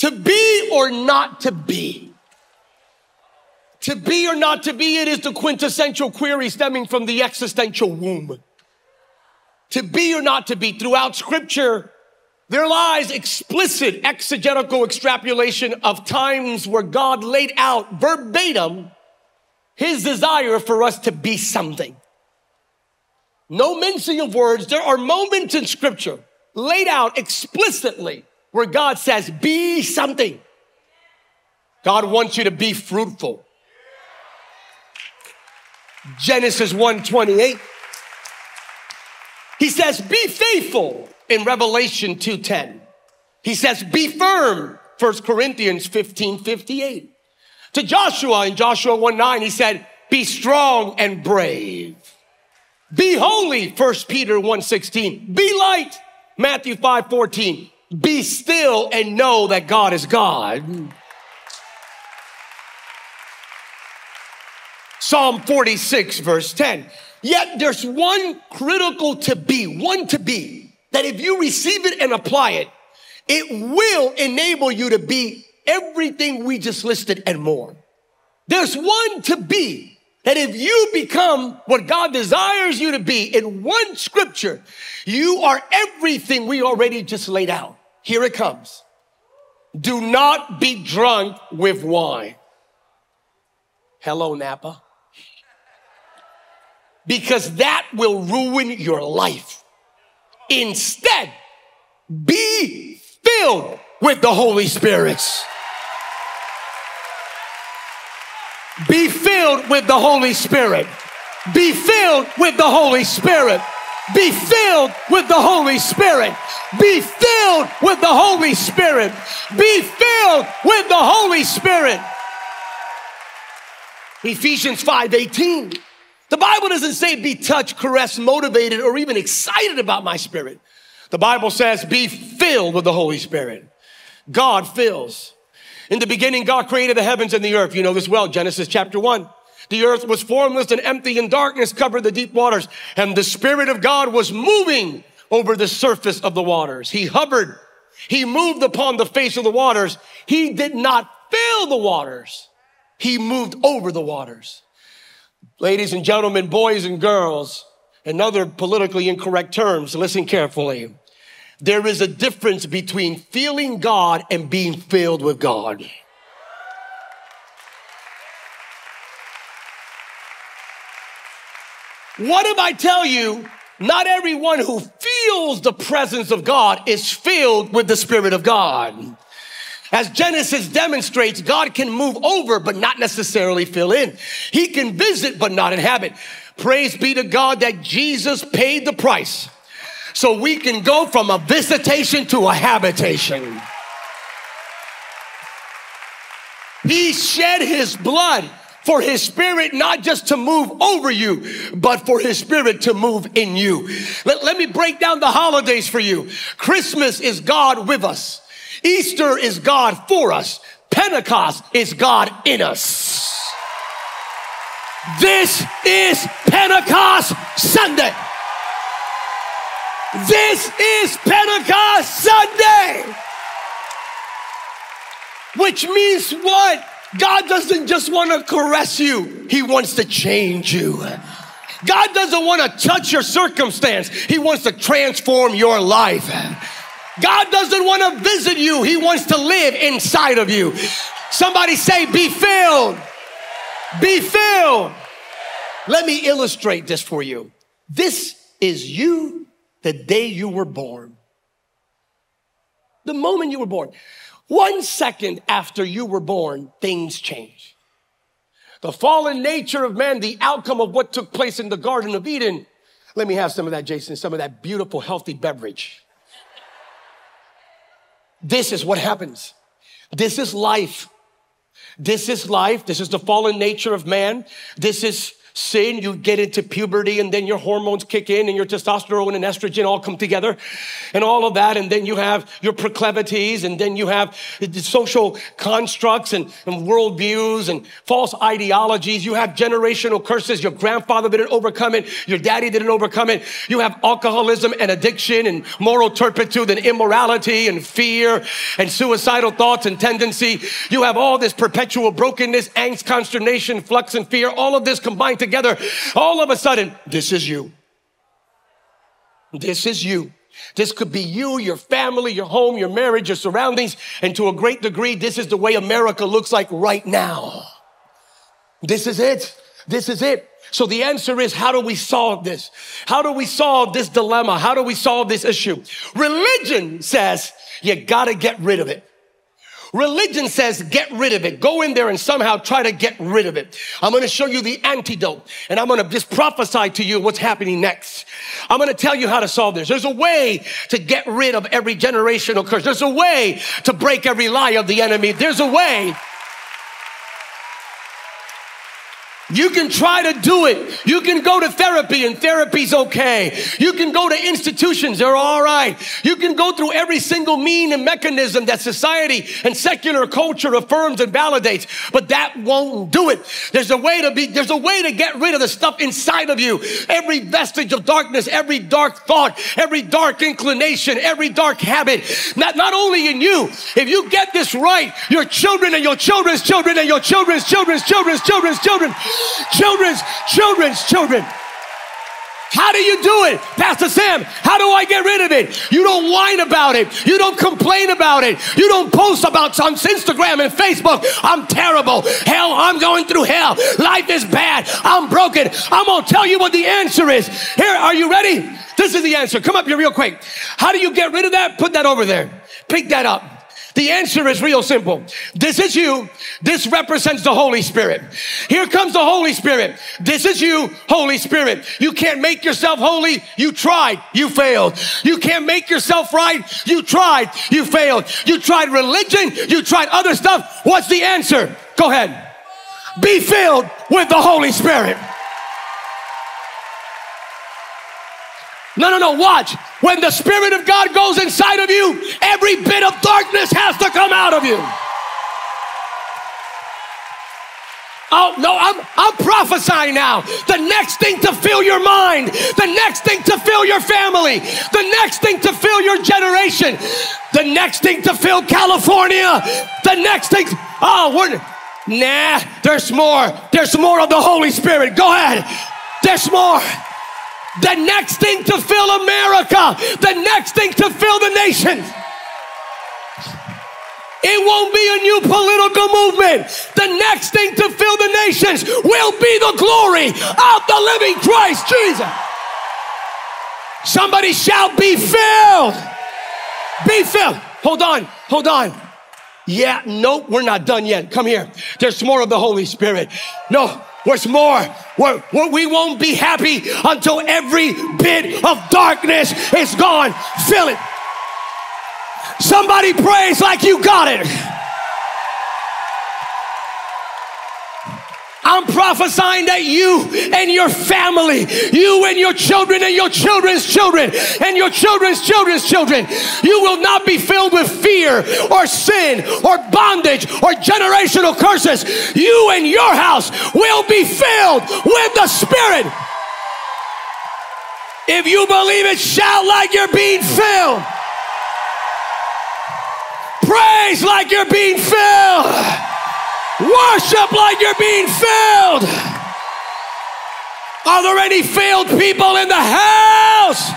To be or not to be. To be or not to be, it is the quintessential query stemming from the existential womb. To be or not to be throughout scripture, there lies explicit exegetical extrapolation of times where God laid out verbatim his desire for us to be something. No mincing of words. There are moments in scripture laid out explicitly where God says, be something. God wants you to be fruitful. Genesis 1 28. He says, be faithful in Revelation 2.10. He says, be firm, 1 Corinthians 15, 58. To Joshua in Joshua 1 9, he said, be strong and brave. Be holy, 1 Peter 1 16. Be light, Matthew 5 14. Be still and know that God is God. Psalm 46, verse 10. Yet there's one critical to be, one to be, that if you receive it and apply it, it will enable you to be everything we just listed and more. There's one to be that if you become what God desires you to be in one scripture, you are everything we already just laid out. Here it comes. Do not be drunk with wine. Hello, Napa because that will ruin your life. Instead, be filled with the Holy Spirit. Be filled with the Holy Spirit. Be filled with the Holy Spirit. Be filled with the Holy Spirit. Be filled with the Holy Spirit. Be filled with the Holy Spirit. Ephesians 5:18 the Bible doesn't say be touched, caressed, motivated, or even excited about my spirit. The Bible says be filled with the Holy Spirit. God fills. In the beginning, God created the heavens and the earth. You know this well, Genesis chapter one. The earth was formless and empty and darkness covered the deep waters and the Spirit of God was moving over the surface of the waters. He hovered. He moved upon the face of the waters. He did not fill the waters. He moved over the waters. Ladies and gentlemen, boys and girls, and other politically incorrect terms, listen carefully. There is a difference between feeling God and being filled with God. What if I tell you, not everyone who feels the presence of God is filled with the Spirit of God? As Genesis demonstrates, God can move over, but not necessarily fill in. He can visit, but not inhabit. Praise be to God that Jesus paid the price so we can go from a visitation to a habitation. He shed his blood for his spirit not just to move over you, but for his spirit to move in you. Let, let me break down the holidays for you. Christmas is God with us. Easter is God for us. Pentecost is God in us. This is Pentecost Sunday. This is Pentecost Sunday. Which means what? God doesn't just want to caress you, He wants to change you. God doesn't want to touch your circumstance, He wants to transform your life. God doesn't want to visit you, He wants to live inside of you. Somebody say, Be filled. Be filled. Let me illustrate this for you. This is you the day you were born. The moment you were born. One second after you were born, things change. The fallen nature of man, the outcome of what took place in the Garden of Eden. Let me have some of that, Jason, some of that beautiful, healthy beverage. This is what happens. This is life. This is life. This is the fallen nature of man. This is sin, you get into puberty, and then your hormones kick in, and your testosterone and estrogen all come together, and all of that. And then you have your proclivities, and then you have the social constructs and, and worldviews and false ideologies. You have generational curses. Your grandfather didn't overcome it, your daddy didn't overcome it. You have alcoholism and addiction, and moral turpitude, and immorality, and fear, and suicidal thoughts and tendency. You have all this perpetual brokenness, angst, consternation, flux, and fear, all of this combined together, all of a sudden, this is you. This is you. This could be you, your family, your home, your marriage, your surroundings. And to a great degree, this is the way America looks like right now. This is it. This is it. So the answer is, how do we solve this? How do we solve this dilemma? How do we solve this issue? Religion says you gotta get rid of it. Religion says get rid of it. Go in there and somehow try to get rid of it. I'm going to show you the antidote and I'm going to just prophesy to you what's happening next. I'm going to tell you how to solve this. There's a way to get rid of every generational curse. There's a way to break every lie of the enemy. There's a way You can try to do it. You can go to therapy and therapy's okay. You can go to institutions, they're all right. You can go through every single mean and mechanism that society and secular culture affirms and validates, but that won't do it. There's a way to be, there's a way to get rid of the stuff inside of you. Every vestige of darkness, every dark thought, every dark inclination, every dark habit. Not, not only in you, if you get this right, your children and your children's children and your children's children's children's children's children children's, children's children. How do you do it? Pastor Sam, how do I get rid of it? You don't whine about it. You don't complain about it. You don't post about it on Instagram and Facebook. I'm terrible. Hell, I'm going through hell. Life is bad. I'm broken. I'm going to tell you what the answer is. Here, are you ready? This is the answer. Come up here real quick. How do you get rid of that? Put that over there. Pick that up. The answer is real simple. This is you. This represents the Holy Spirit. Here comes the Holy Spirit. This is you, Holy Spirit. You can't make yourself holy. You tried. You failed. You can't make yourself right. You tried. You failed. You tried religion. You tried other stuff. What's the answer? Go ahead. Be filled with the Holy Spirit. No, no, no, watch. When the Spirit of God goes inside of you, every bit of darkness has to come out of you. Oh, no, I'm, I'm prophesying now. The next thing to fill your mind, the next thing to fill your family, the next thing to fill your generation, the next thing to fill California, the next thing. Oh, we're. Nah, there's more. There's more of the Holy Spirit. Go ahead. There's more the next thing to fill America, the next thing to fill the nations. It won't be a new political movement. The next thing to fill the nations will be the glory of the living Christ Jesus. Somebody shall be filled. Be filled. Hold on, hold on. Yeah, nope, we're not done yet. Come here. There's more of the Holy Spirit. No, What's more, we not be happy until every bit of darkness is gone. Feel it. Somebody praise like you got it. I'm prophesying that you and your family, you and your children and your children's children and your children's children's children, you will not be filled with fear or sin or bondage or generational curses. You and your house will be filled with the Spirit. If you believe it, shout like you're being filled. Praise like you're being filled. Worship like you're being filled. Are there any filled people in the house?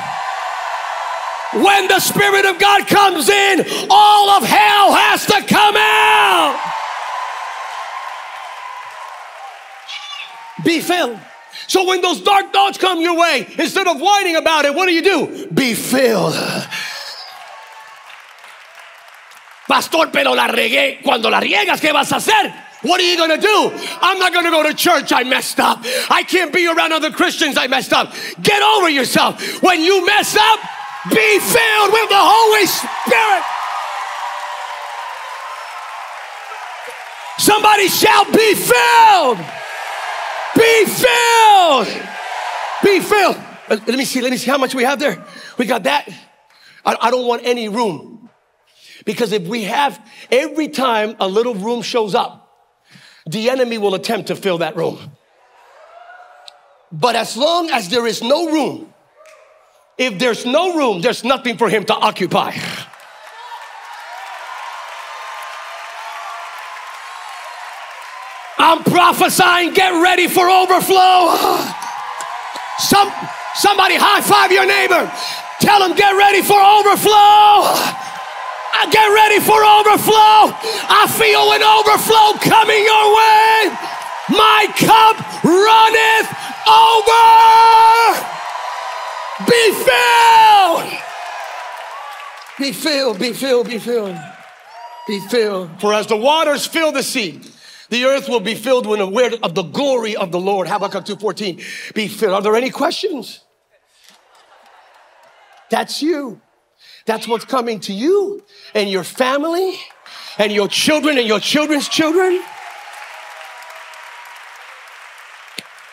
When the Spirit of God comes in, all of hell has to come out. Be filled. So when those dark thoughts come your way, instead of whining about it, what do you do? Be filled. Pastor, pero la regué. Cuando la riegas, ¿qué vas a hacer? What are you going to do? I'm not going to go to church. I messed up. I can't be around other Christians. I messed up. Get over yourself. When you mess up, be filled with the Holy Spirit. Somebody shall be filled. Be filled. Be filled. Uh, let me see, let me see how much we have there. We got that. I, I don't want any room. Because if we have, every time a little room shows up, the enemy will attempt to fill that room. But as long as there is no room, if there's no room, there's nothing for him to occupy. I'm prophesying, get ready for overflow. Some, somebody high five your neighbor. Tell them, get ready for overflow. Uh, get ready for overflow. I feel an overflow coming your way. My cup runneth over. Be filled. Be filled, be filled, be filled. Be filled. For as the waters fill the sea, the earth will be filled with aware of the glory of the Lord. Habakkuk 2.14. Be filled. Are there any questions? That's you. That's what's coming to you and your family and your children and your children's children.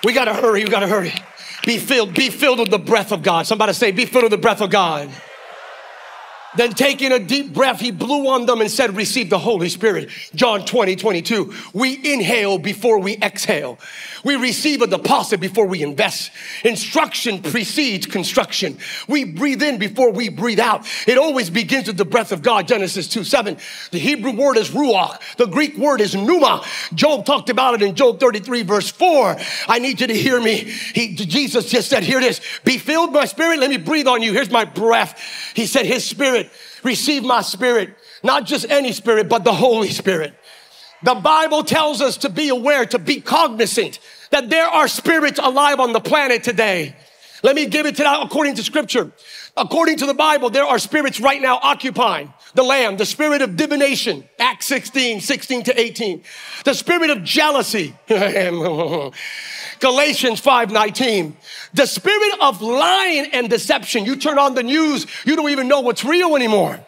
We gotta hurry, we gotta hurry. Be filled, be filled with the breath of God. Somebody say, be filled with the breath of God. Then taking a deep breath, he blew on them and said, receive the Holy Spirit. John 20, 22. We inhale before we exhale. We receive a deposit before we invest. Instruction precedes construction. We breathe in before we breathe out. It always begins with the breath of God. Genesis 2, 7. The Hebrew word is ruach. The Greek word is pneuma. Job talked about it in Job 33 verse 4. I need you to hear me. He, Jesus just said, here it is. Be filled by spirit. Let me breathe on you. Here's my breath. He said, his spirit Spirit. Receive my Spirit. Not just any Spirit, but the Holy Spirit. The Bible tells us to be aware, to be cognizant that there are spirits alive on the planet today. Let me give it to that according to scripture. According to the Bible, there are spirits right now occupying the lamb, the spirit of divination, Acts 16, 16 to 18, the spirit of jealousy, Galatians 5, 19, the spirit of lying and deception. You turn on the news, you don't even know what's real anymore.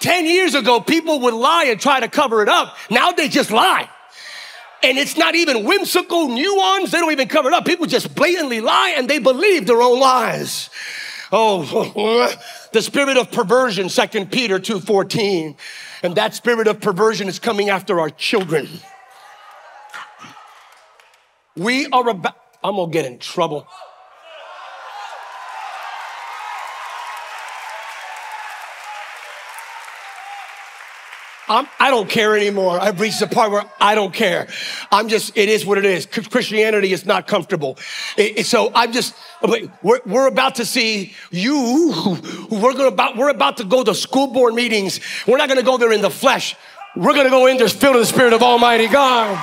10 years ago, people would lie and try to cover it up. Now they just lie. And it's not even whimsical new nuance. They don't even cover it up. People just blatantly lie and they believe their own lies. Oh, the spirit of perversion, Second Peter 2.14. And that spirit of perversion is coming after our children. We are about, I'm gonna get in trouble. I'm, I do not care anymore. I've reached the part where I don't care. I'm just, it is what it is. Christianity is not comfortable. It, it, so I'm just, we're, we're about to see you, we're gonna about, we're about to go to school board meetings. We're not gonna go there in the flesh. We're gonna go in there filled with the Spirit of Almighty God.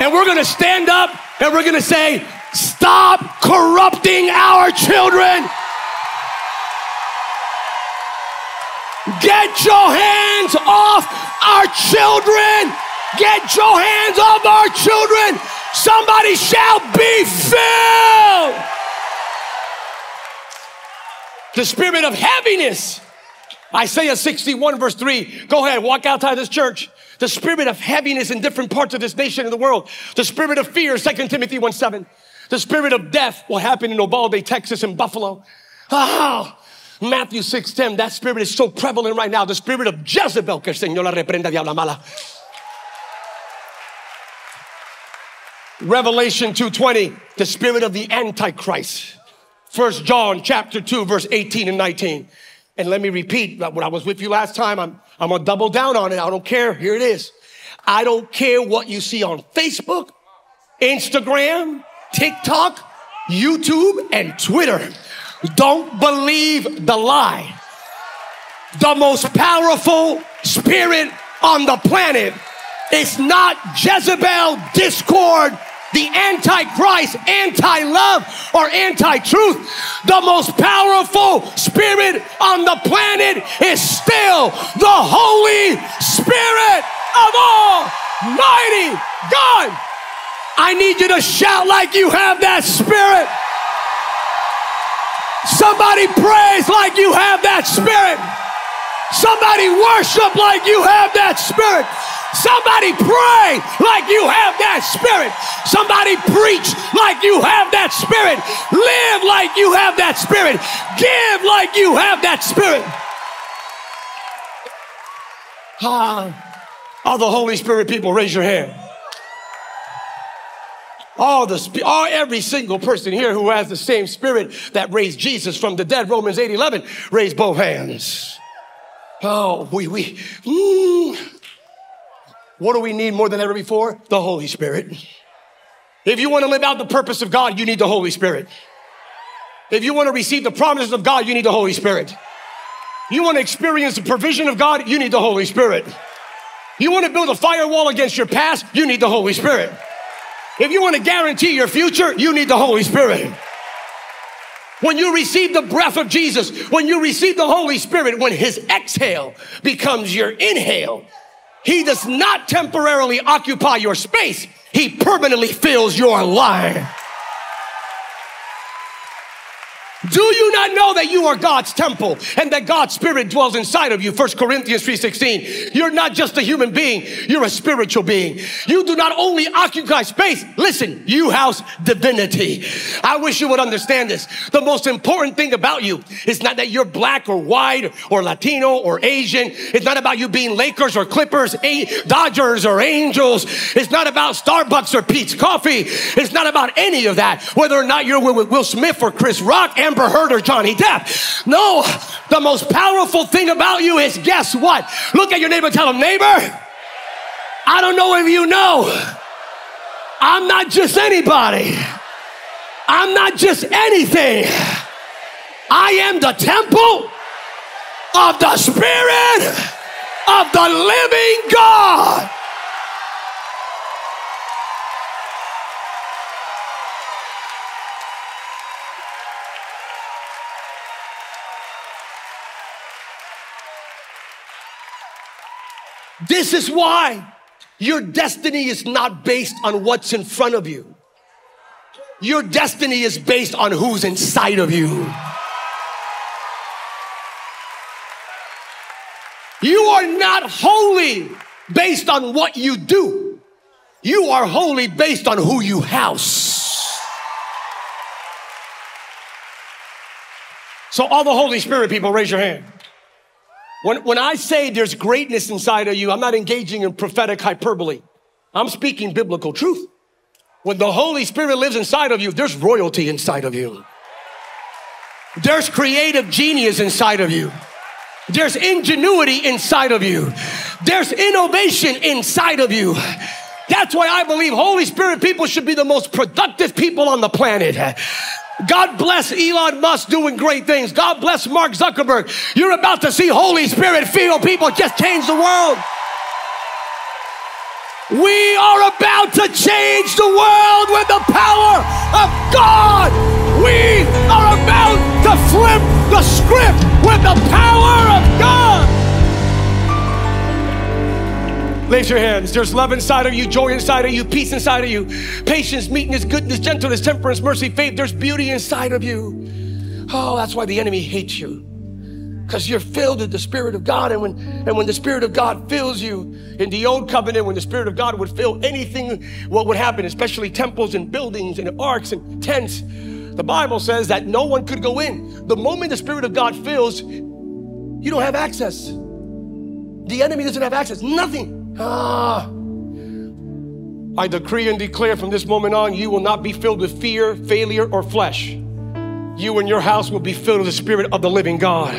And we're gonna stand up and we're gonna say, stop corrupting our children. Get your hands off our children. Get your hands off our children. Somebody shall be filled. The spirit of heaviness. Isaiah 61 verse 3. Go ahead, walk outside this church. The spirit of heaviness in different parts of this nation and the world. The spirit of fear, 2 Timothy 1 7. The spirit of death, what happened in Uvalde, Texas, and Buffalo. Ah, Matthew 6:10, that spirit is so prevalent right now. The spirit of Jezebel, que el Señor la reprenda, diabla mala. Revelation 2:20, the spirit of the Antichrist. First John chapter 2, verse 18 and 19. And let me repeat when I was with you last time, I'm, I'm gonna double down on it. I don't care. Here it is. I don't care what you see on Facebook, Instagram, TikTok, YouTube, and Twitter. Don't believe the lie. The most powerful spirit on the planet is not Jezebel, discord, the antichrist, anti-love, or anti-truth. The most powerful spirit on the planet is still the Holy Spirit of Almighty God. I need you to shout like you have that spirit. Somebody praise like you have that spirit. Somebody worship like you have that spirit. Somebody pray like you have that spirit. Somebody preach like you have that spirit. Live like you have that spirit. Give like you have that spirit. Ah, all the Holy Spirit people, raise your hand. All the all every single person here who has the same spirit that raised Jesus from the dead, Romans 8 11, raise both hands. Oh, we we mm. what do we need more than ever before? The Holy Spirit. If you want to live out the purpose of God, you need the Holy Spirit. If you want to receive the promises of God, you need the Holy Spirit. You want to experience the provision of God, you need the Holy Spirit. You want to build a firewall against your past, you need the Holy Spirit. If you want to guarantee your future, you need the Holy Spirit. When you receive the breath of Jesus, when you receive the Holy Spirit, when his exhale becomes your inhale, he does not temporarily occupy your space, he permanently fills your life. Do you not know that you are God's temple and that God's spirit dwells inside of you? 1 Corinthians 3:16. You're not just a human being, you're a spiritual being. You do not only occupy space, listen, you house divinity. I wish you would understand this. The most important thing about you is not that you're black or white or Latino or Asian. It's not about you being Lakers or Clippers, Dodgers or Angels. It's not about Starbucks or Peet's Coffee. It's not about any of that. Whether or not you're with Will Smith or Chris Rock, Amber Heard or Johnny Depp. No, the most powerful thing about you is guess what? Look at your neighbor, tell him, neighbor, I don't know if you know, I'm not just anybody, I'm not just anything. I am the temple of the Spirit of the living God. This is why your destiny is not based on what's in front of you. Your destiny is based on who's inside of you. You are not holy based on what you do. You are holy based on who you house. So, all the Holy Spirit people, raise your hand. When, when I say there's greatness inside of you, I'm not engaging in prophetic hyperbole. I'm speaking biblical truth. When the Holy Spirit lives inside of you, there's royalty inside of you. There's creative genius inside of you. There's ingenuity inside of you. There's innovation inside of you. That's why I believe Holy Spirit people should be the most productive people on the planet. God bless Elon Musk doing great things. God bless Mark Zuckerberg. You're about to see Holy Spirit feel people just change the world. We are about to change the world with the power of God. We are about to flip the script with the power Raise your hands. There's love inside of you, joy inside of you, peace inside of you, patience, meekness, goodness, gentleness, temperance, mercy, faith. There's beauty inside of you. Oh, that's why the enemy hates you. Because you're filled with the Spirit of God. And when, and when the Spirit of God fills you in the old covenant, when the Spirit of God would fill anything, what would happen, especially temples and buildings and arks and tents, the Bible says that no one could go in. The moment the Spirit of God fills, you don't have access. The enemy doesn't have access. Nothing. Ah. I decree and declare from this moment on, you will not be filled with fear, failure, or flesh. You and your house will be filled with the Spirit of the living God.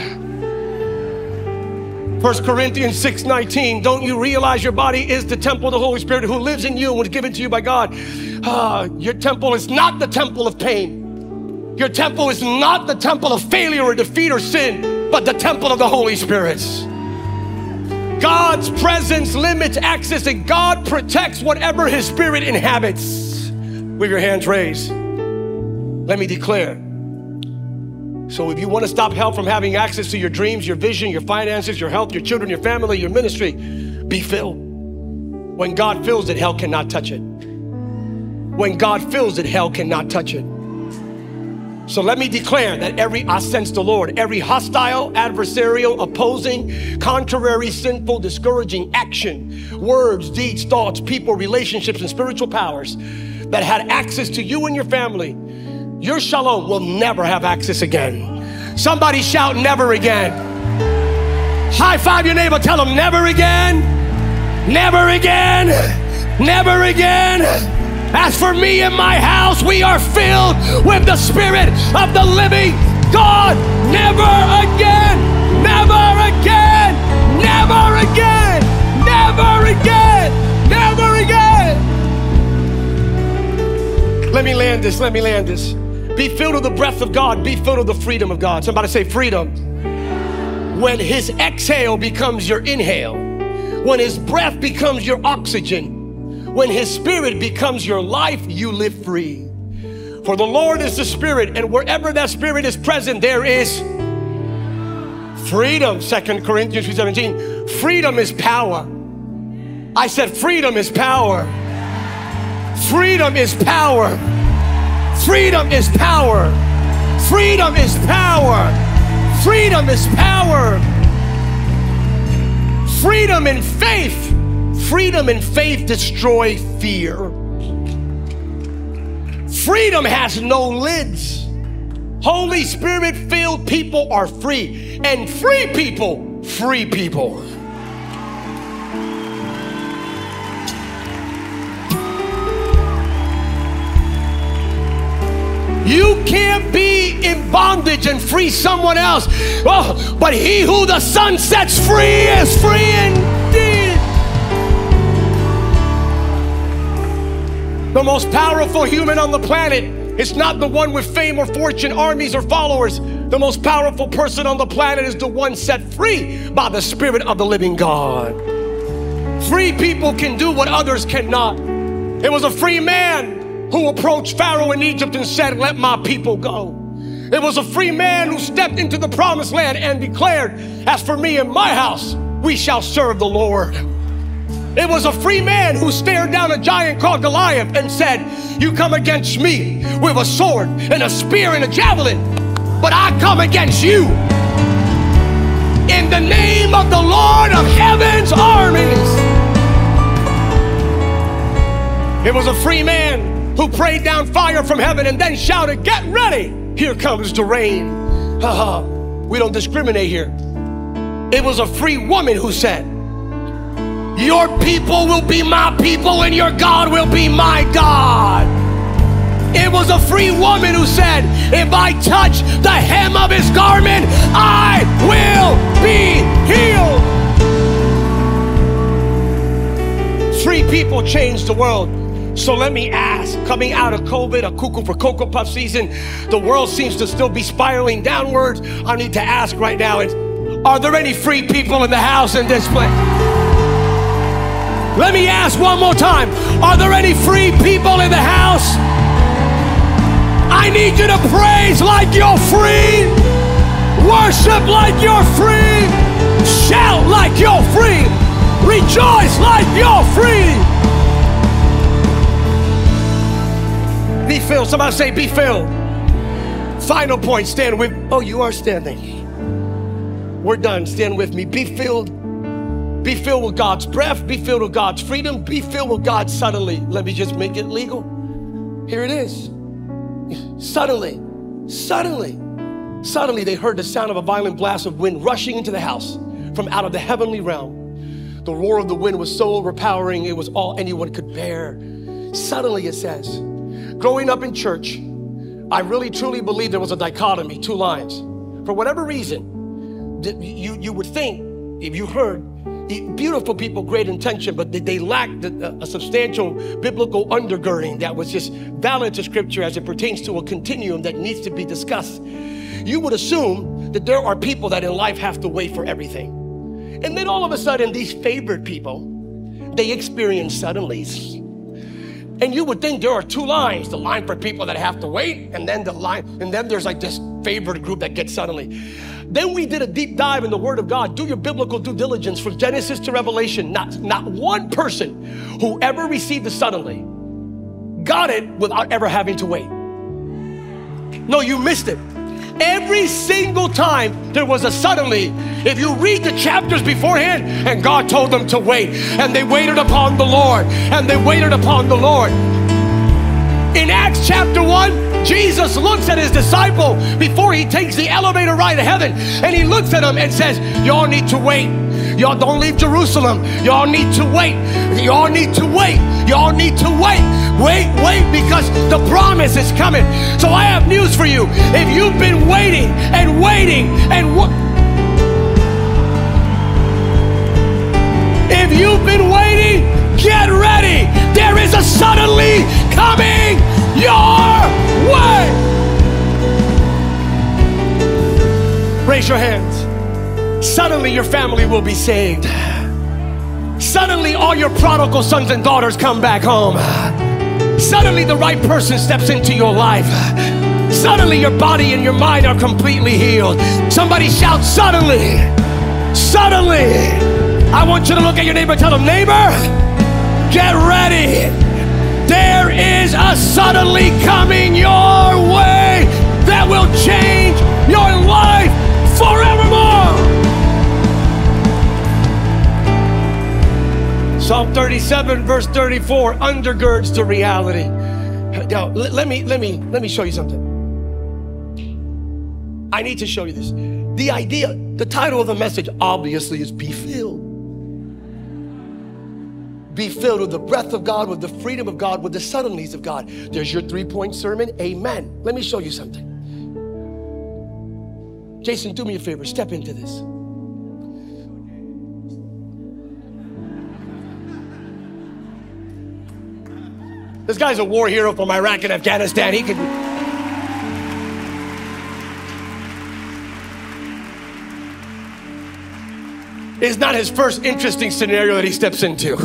1 Corinthians 6 19, don't you realize your body is the temple of the Holy Spirit who lives in you and was given to you by God? Ah, your temple is not the temple of pain. Your temple is not the temple of failure or defeat or sin, but the temple of the Holy Spirit. God's presence limits access, and God protects whatever His Spirit inhabits. With your hands raised, let me declare. So, if you want to stop hell from having access to your dreams, your vision, your finances, your health, your children, your family, your ministry, be filled. When God fills it, hell cannot touch it. When God fills it, hell cannot touch it. So let me declare that every, I sense the Lord, every hostile, adversarial, opposing, contrary, sinful, discouraging action, words, deeds, thoughts, people, relationships, and spiritual powers that had access to you and your family, your shalom will never have access again. Somebody shout, never again. High five your neighbor, tell them, never again, never again, never again. As for me and my house, we are filled with the Spirit of the living God. Never again, never again, never again, never again, never again. Let me land this, let me land this. Be filled with the breath of God, be filled with the freedom of God. Somebody say freedom. When his exhale becomes your inhale, when his breath becomes your oxygen, when His Spirit becomes your life, you live free. For the Lord is the Spirit, and wherever that Spirit is present, there is freedom. Second Corinthians 3:17. Freedom is power. I said, freedom is power. Freedom is power. Freedom is power. Freedom is power. Freedom is power. Freedom in faith Freedom and faith destroy fear. Freedom has no lids. Holy Spirit filled people are free, and free people, free people. You can't be in bondage and free someone else. Oh, but he who the Son sets free is free indeed. The most powerful human on the planet is not the one with fame or fortune, armies or followers. The most powerful person on the planet is the one set free by the Spirit of the living God. Free people can do what others cannot. It was a free man who approached Pharaoh in Egypt and said, Let my people go. It was a free man who stepped into the promised land and declared, As for me and my house, we shall serve the Lord. It was a free man who stared down a giant called Goliath and said, You come against me with a sword and a spear and a javelin, but I come against you in the name of the Lord of heaven's armies. It was a free man who prayed down fire from heaven and then shouted, Get ready! Here comes the rain. Ha ha, we don't discriminate here. It was a free woman who said, your people will be my people, and your God will be my God. It was a free woman who said, If I touch the hem of his garment, I will be healed. Free people change the world. So let me ask, coming out of COVID, a cuckoo for Cocoa Puff season, the world seems to still be spiraling downwards. I need to ask right now, are there any free people in the house in this place? Let me ask one more time Are there any free people in the house? I need you to praise like you're free, worship like you're free, shout like you're free, rejoice like you're free. Be filled. Somebody say, Be filled. Final point stand with. Oh, you are standing. We're done. Stand with me. Be filled be filled with God's breath, be filled with God's freedom, be filled with God suddenly. Let me just make it legal. Here it is. Suddenly, suddenly, suddenly they heard the sound of a violent blast of wind rushing into the house from out of the heavenly realm. The roar of the wind was so overpowering, it was all anyone could bear. Suddenly, it says, growing up in church, I really truly believe there was a dichotomy, two lines. For whatever reason, you, you would think, if you heard beautiful people, great intention, but they lacked a substantial biblical undergirding that was just valid to scripture as it pertains to a continuum that needs to be discussed. You would assume that there are people that in life have to wait for everything. And then all of a sudden, these favored people, they experience suddenlies. And you would think there are two lines the line for people that have to wait, and then the line, and then there's like this favored group that gets suddenly. Then we did a deep dive in the Word of God. Do your biblical due diligence from Genesis to Revelation. Not, not one person who ever received it suddenly got it without ever having to wait. No, you missed it. Every single time there was a suddenly, if you read the chapters beforehand, and God told them to wait, and they waited upon the Lord, and they waited upon the Lord. In Acts chapter 1, Jesus looks at his disciple before he takes the elevator ride to heaven, and he looks at him and says, Y'all need to wait. Y'all don't leave Jerusalem. Y'all need to wait. Y'all need to wait. Y'all need to wait. Wait, wait, because the promise is coming. So I have news for you. If you've been waiting and waiting and wa- if you've been waiting, get ready. There is a suddenly coming your way. Raise your hands. Suddenly, your family will be saved. Suddenly, all your prodigal sons and daughters come back home. Suddenly, the right person steps into your life. Suddenly, your body and your mind are completely healed. Somebody shout, Suddenly! Suddenly! I want you to look at your neighbor and tell them, Neighbor, get ready. Is a suddenly coming your way that will change your life forevermore. Psalm 37, verse 34, undergirds the reality. Now, let, let me let me let me show you something. I need to show you this. The idea, the title of the message, obviously, is "Be filled." Be filled with the breath of God, with the freedom of God, with the suddenlies of God. There's your three-point sermon. Amen. Let me show you something. Jason, do me a favor. Step into this. This guy's a war hero from Iraq and Afghanistan. He could. It's not his first interesting scenario that he steps into.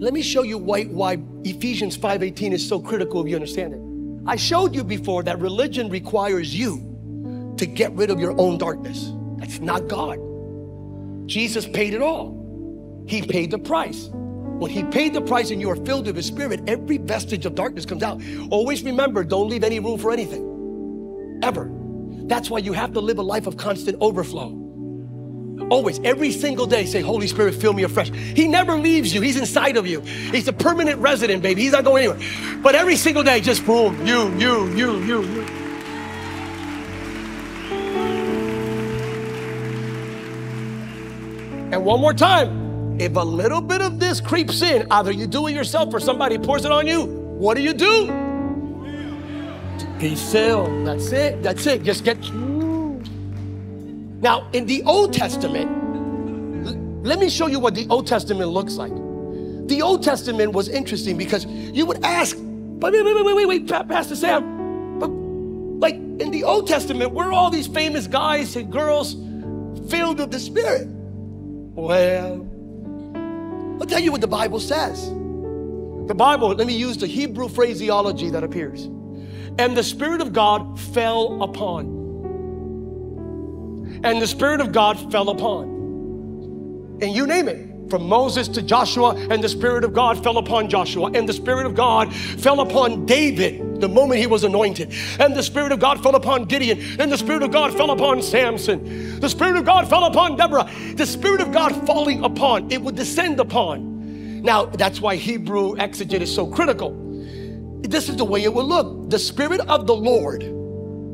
Let me show you why, why Ephesians 5:18 is so critical if you understand it. I showed you before that religion requires you to get rid of your own darkness. That's not God. Jesus paid it all. He paid the price. When he paid the price and you are filled with his spirit, every vestige of darkness comes out. Always remember, don't leave any room for anything. Ever. That's why you have to live a life of constant overflow. Always, every single day, say, Holy Spirit, fill me afresh. He never leaves you. He's inside of you. He's a permanent resident, baby. He's not going anywhere. But every single day, just boom, you, you, you, you, you. And one more time, if a little bit of this creeps in, either you do it yourself or somebody pours it on you, what do you do? Be filled. Oh, that's it. That's it. Just get. Now, in the Old Testament, let me show you what the Old Testament looks like. The Old Testament was interesting because you would ask, but wait, wait, wait, wait, wait, wait, Pa- Pastor Sam, but like in the Old Testament, where are all these famous guys and girls filled with the Spirit? Well, I'll tell you what the Bible says. The Bible, let me use the Hebrew phraseology that appears. And the Spirit of God fell upon. And the Spirit of God fell upon. And you name it. From Moses to Joshua, and the Spirit of God fell upon Joshua, and the Spirit of God fell upon David the moment he was anointed, and the Spirit of God fell upon Gideon, and the Spirit of God fell upon Samson, the Spirit of God fell upon Deborah, the Spirit of God falling upon, it would descend upon. Now, that's why Hebrew exegete is so critical. This is the way it will look. The Spirit of the Lord,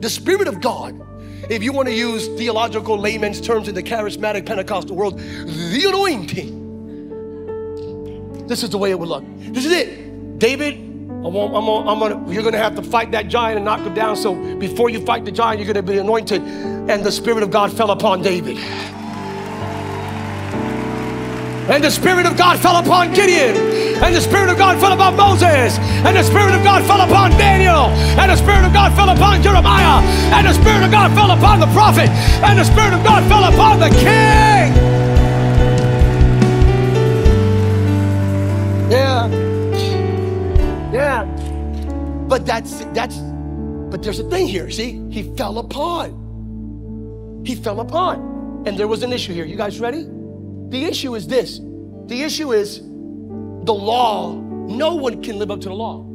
the Spirit of God, if you want to use theological layman's terms in the charismatic Pentecostal world, the anointing. This is the way it would look. This is it. David, gonna, I'm gonna, I'm gonna, you're going to have to fight that giant and knock him down. So before you fight the giant, you're going to be anointed. And the Spirit of God fell upon David. And the Spirit of God fell upon Gideon. And the Spirit of God fell upon Moses. And the Spirit of God fell upon Daniel. And the Spirit of God fell upon Jeremiah. And the Spirit of God fell upon the prophet. And the Spirit of God fell upon the king. Yeah. Yeah. But that's that's but there's a thing here. See, he fell upon. He fell upon. And there was an issue here. You guys ready? The issue is this. The issue is the law. No one can live up to the law.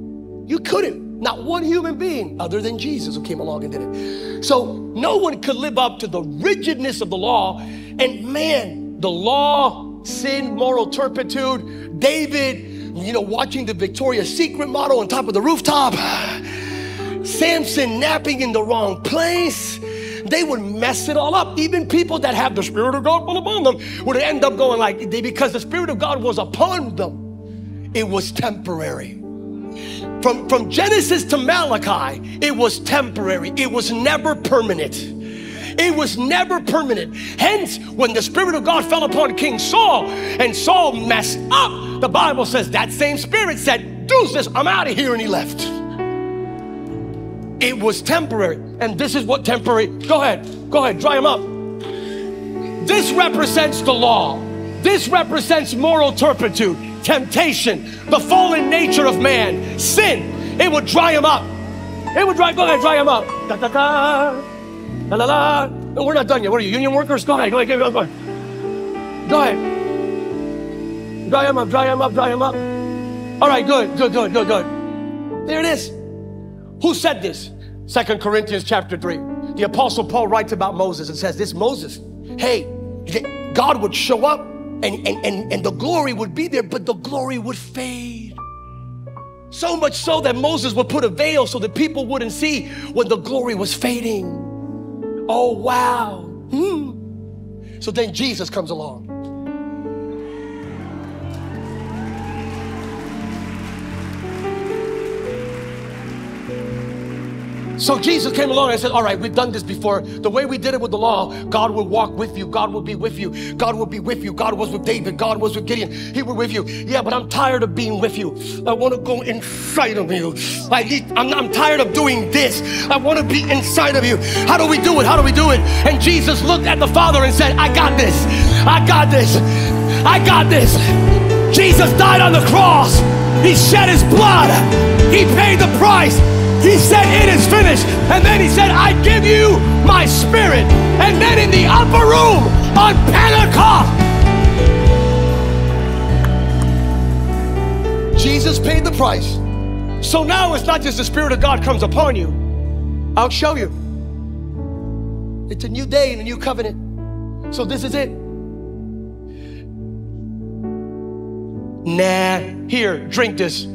You couldn't. Not one human being other than Jesus who came along and did it. So no one could live up to the rigidness of the law. And man, the law, sin, moral turpitude, David, you know, watching the Victoria's Secret model on top of the rooftop, Samson napping in the wrong place. They would mess it all up. Even people that have the Spirit of God upon them would end up going like, they, because the Spirit of God was upon them, it was temporary. From, from Genesis to Malachi, it was temporary, it was never permanent. It was never permanent. Hence, when the Spirit of God fell upon King Saul and Saul messed up, the Bible says that same Spirit said, Deuces, I'm out of here, and he left. It was temporary. And this is what temporary, go ahead, go ahead, dry him up. This represents the law. This represents moral turpitude, temptation, the fallen nature of man, sin. It would dry him up. It would dry, go ahead, dry him up. Da, da, da. La la la. No, we're not done yet. What are you, union workers? Go ahead, go ahead, go ahead. Go ahead. Dry him up, dry him up, dry him up. All right, good, good, good, good, good. There it is. Who said this? Second Corinthians chapter 3. The apostle Paul writes about Moses and says, This Moses, hey, God would show up and, and, and, and the glory would be there, but the glory would fade. So much so that Moses would put a veil so that people wouldn't see when the glory was fading. Oh, wow. Hmm. So then Jesus comes along. So Jesus came along and said, All right, we've done this before. The way we did it with the law, God will walk with you. God will be with you. God will be with you. God was with David. God was with Gideon. He was with you. Yeah, but I'm tired of being with you. I want to go inside of you. I need, I'm, I'm tired of doing this. I want to be inside of you. How do we do it? How do we do it? And Jesus looked at the Father and said, I got this. I got this. I got this. Jesus died on the cross. He shed his blood. He paid the price. He said, It is finished. And then he said, I give you my spirit. And then in the upper room on Pentecost, Jesus paid the price. So now it's not just the Spirit of God comes upon you. I'll show you. It's a new day and a new covenant. So this is it. Nah, here, drink this.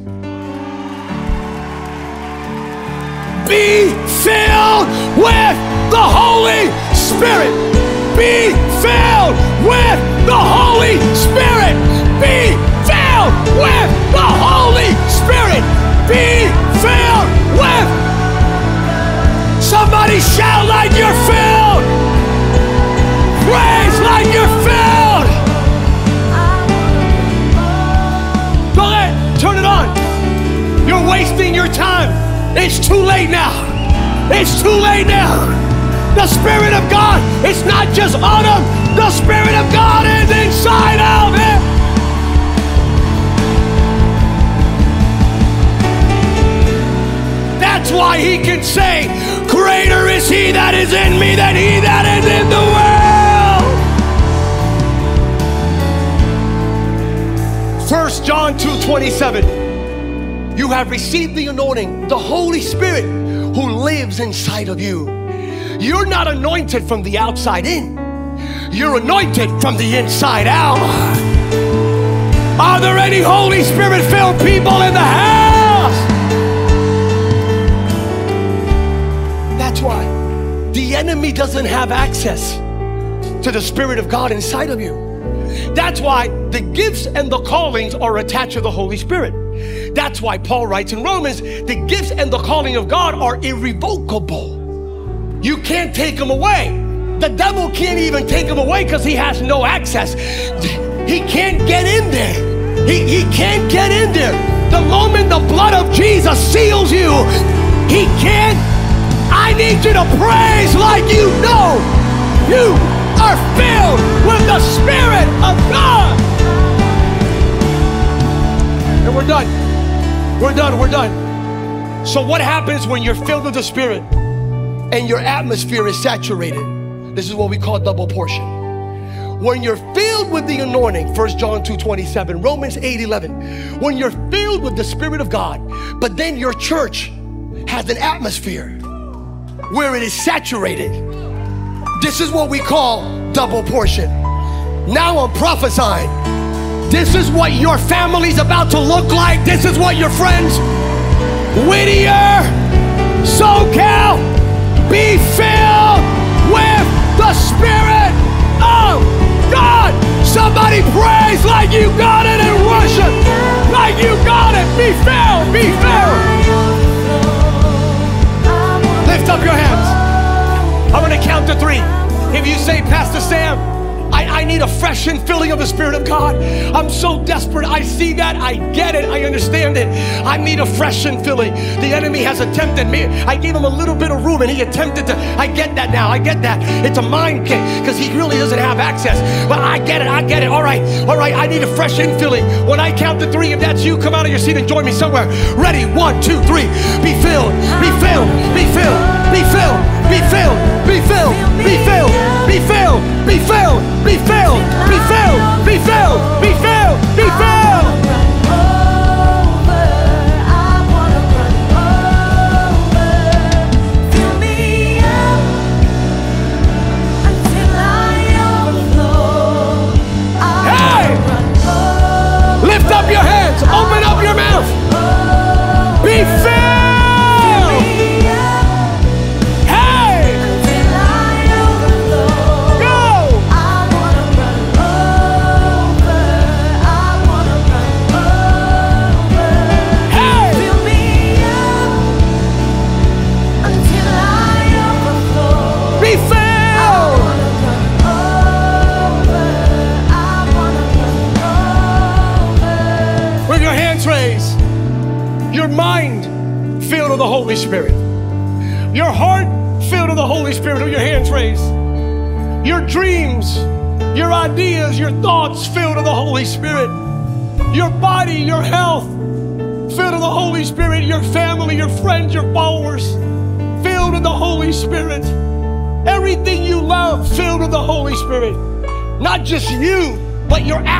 Be filled with the Holy Spirit. Be filled with the Holy Spirit. Be filled with the Holy Spirit. Be filled with. Somebody shout like you're filled. Praise like you're filled. Go ahead, turn it on. You're wasting your time. It's too late now. It's too late now. The Spirit of God is not just on him, the Spirit of God is inside of him. That's why he can say, Greater is he that is in me than he that is in the world. First John 2 27. You have received the anointing, the Holy Spirit who lives inside of you. You're not anointed from the outside in, you're anointed from the inside out. Are there any Holy Spirit filled people in the house? That's why the enemy doesn't have access to the Spirit of God inside of you. That's why the gifts and the callings are attached to the Holy Spirit. That's why Paul writes in Romans the gifts and the calling of God are irrevocable. You can't take them away. The devil can't even take them away because he has no access. He can't get in there. He, he can't get in there. The moment the blood of Jesus seals you, he can't. I need you to praise like you know you are filled with the Spirit of God. We're done. We're done. We're done. So, what happens when you're filled with the Spirit and your atmosphere is saturated? This is what we call double portion. When you're filled with the anointing, 1 John 2 27, Romans 8 11, when you're filled with the Spirit of God, but then your church has an atmosphere where it is saturated. This is what we call double portion. Now I'm prophesying. This is what your family's about to look like. This is what your friends, Whittier, SoCal, be filled with the Spirit of God. Somebody praise like you got it and worship like you got it. Be filled, be filled. Lift up your hands. I'm going to count to three. If you say, Pastor Sam, I, need a fresh infilling of the Spirit of God. I'm so desperate. I see that. I get it. I understand it. I need a fresh infilling. The enemy has attempted me. I gave him a little bit of room and he attempted to. I get that now. I get that. It's a mind kick because he really doesn't have access. But I get it. I get it. All right. All right. I need a fresh infilling. When I count to three, if that's you, come out of your seat and join me somewhere. Ready? One, two, three. Be filled. Be filled. Be filled. Be filled. Be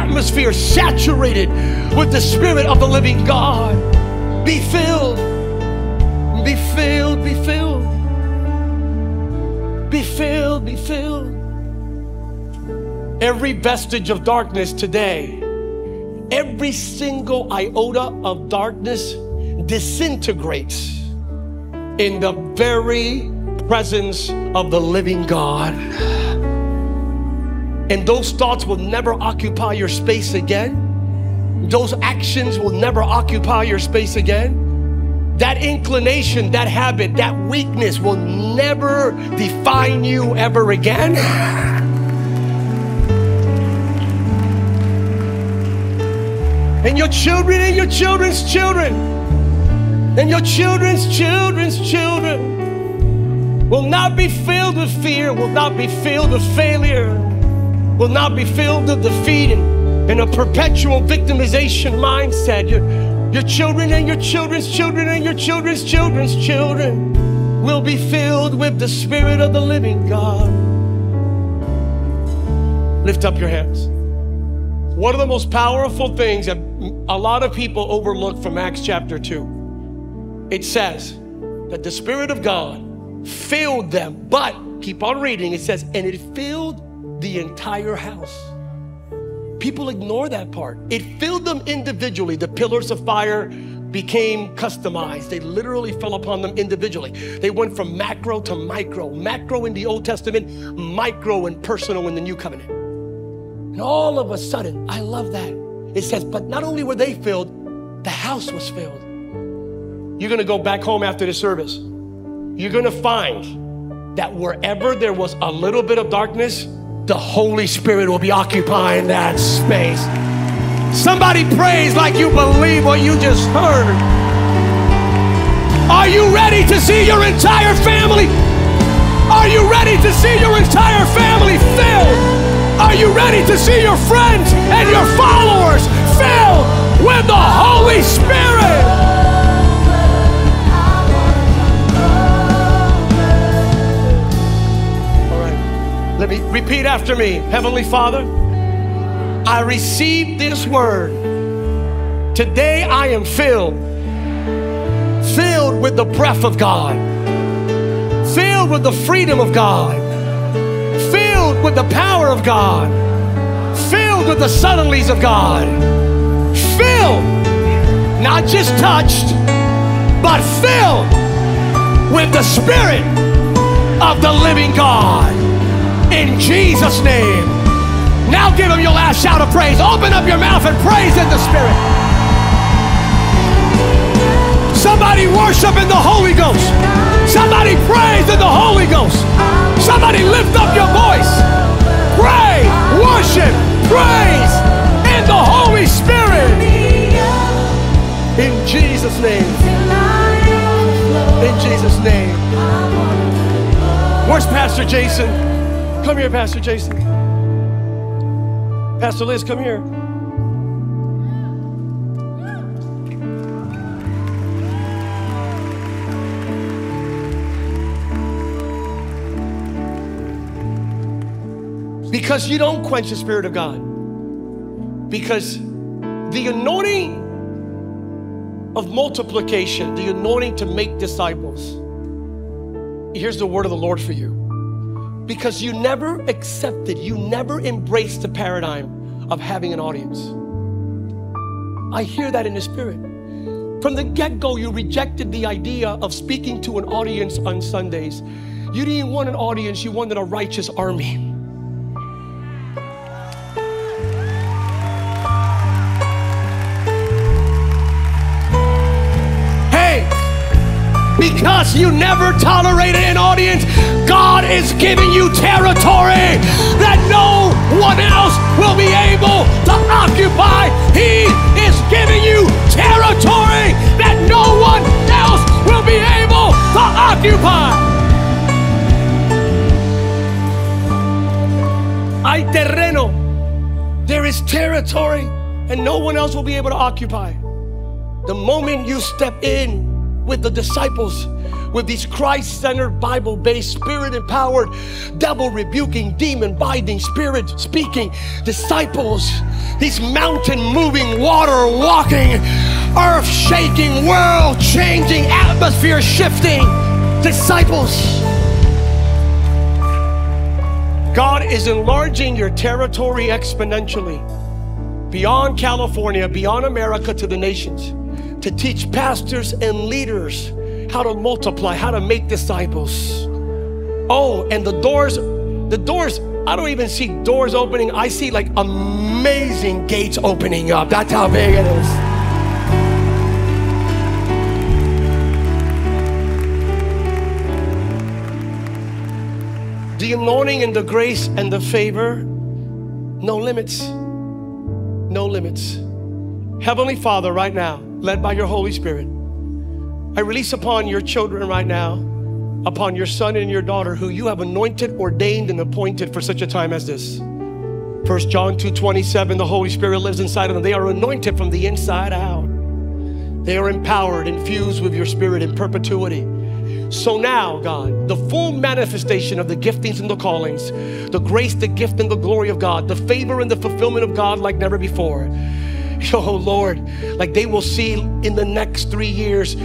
atmosphere saturated with the Spirit of the living God. Be filled. Be filled. Be filled. Be filled. Be filled. Every vestige of darkness today, every single iota of darkness disintegrates in the very presence of the living God. And those thoughts will never occupy your space again. Those actions will never occupy your space again. That inclination, that habit, that weakness will never define you ever again. And your children and your children's children, and your children's children's children will not be filled with fear, will not be filled with failure will not be filled with defeat and, and a perpetual victimization mindset. Your, your children and your children's children and your children's children's children will be filled with the Spirit of the living God. Lift up your hands. One of the most powerful things that a lot of people overlook from Acts chapter 2 it says that the Spirit of God filled them, but keep on reading, it says, and it filled the entire house. People ignore that part. It filled them individually. The pillars of fire became customized. They literally fell upon them individually. They went from macro to micro. Macro in the Old Testament, micro and personal in the New Covenant. And all of a sudden, I love that. It says, but not only were they filled, the house was filled. You're gonna go back home after the service. You're gonna find that wherever there was a little bit of darkness, the Holy Spirit will be occupying that space. Somebody praise like you believe what you just heard. Are you ready to see your entire family? Are you ready to see your entire family filled? Are you ready to see your friends and your followers filled with the Holy Spirit? Let me repeat after me. Heavenly Father, I receive this word. Today I am filled, filled with the breath of God, filled with the freedom of God, filled with the power of God, filled with the suddenlies of God, filled, not just touched, but filled with the Spirit of the living God. In Jesus' name. Now give him your last shout of praise. Open up your mouth and praise in the Spirit. Somebody worship in the Holy Ghost. Somebody praise in the Holy Ghost. Somebody lift up your voice. Pray, worship, praise in the Holy Spirit. In Jesus' name. In Jesus' name. Where's Pastor Jason? Come here, Pastor Jason. Pastor Liz, come here. Because you don't quench the Spirit of God. Because the anointing of multiplication, the anointing to make disciples, here's the word of the Lord for you. Because you never accepted, you never embraced the paradigm of having an audience. I hear that in the spirit. From the get go, you rejected the idea of speaking to an audience on Sundays. You didn't want an audience, you wanted a righteous army. Because you never tolerated an audience, God is giving you territory that no one else will be able to occupy. He is giving you territory that no one else will be able to occupy. Hay terreno. There is territory, and no one else will be able to occupy. The moment you step in with the disciples, with these Christ centered, Bible based, spirit empowered, devil rebuking, demon binding, spirit speaking disciples, these mountain moving, water walking, earth shaking, world changing, atmosphere shifting disciples. God is enlarging your territory exponentially beyond California, beyond America to the nations to teach pastors and leaders how to multiply, how to make disciples. Oh, and the doors, the doors, I don't even see doors opening. I see like amazing gates opening up. That's how big it is. The anointing and the grace and the favor, no limits. No limits. Heavenly Father, right now, led by your Holy Spirit, I release upon your children right now, upon your son and your daughter, who you have anointed, ordained, and appointed for such a time as this. First John 2 27, the Holy Spirit lives inside of them. They are anointed from the inside out. They are empowered, infused with your spirit in perpetuity. So now, God, the full manifestation of the giftings and the callings, the grace, the gift, and the glory of God, the favor and the fulfillment of God like never before. Oh Lord, like they will see in the next three years,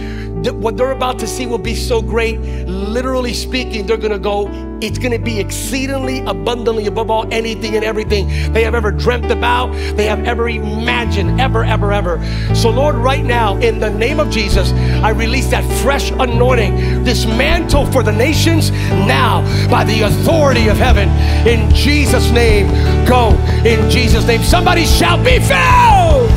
what they're about to see will be so great. Literally speaking, they're gonna go, it's gonna be exceedingly abundantly above all anything and everything they have ever dreamt about, they have ever imagined, ever, ever, ever. So, Lord, right now, in the name of Jesus, I release that fresh anointing, this mantle for the nations now by the authority of heaven. In Jesus' name, go. In Jesus' name. Somebody shall be filled!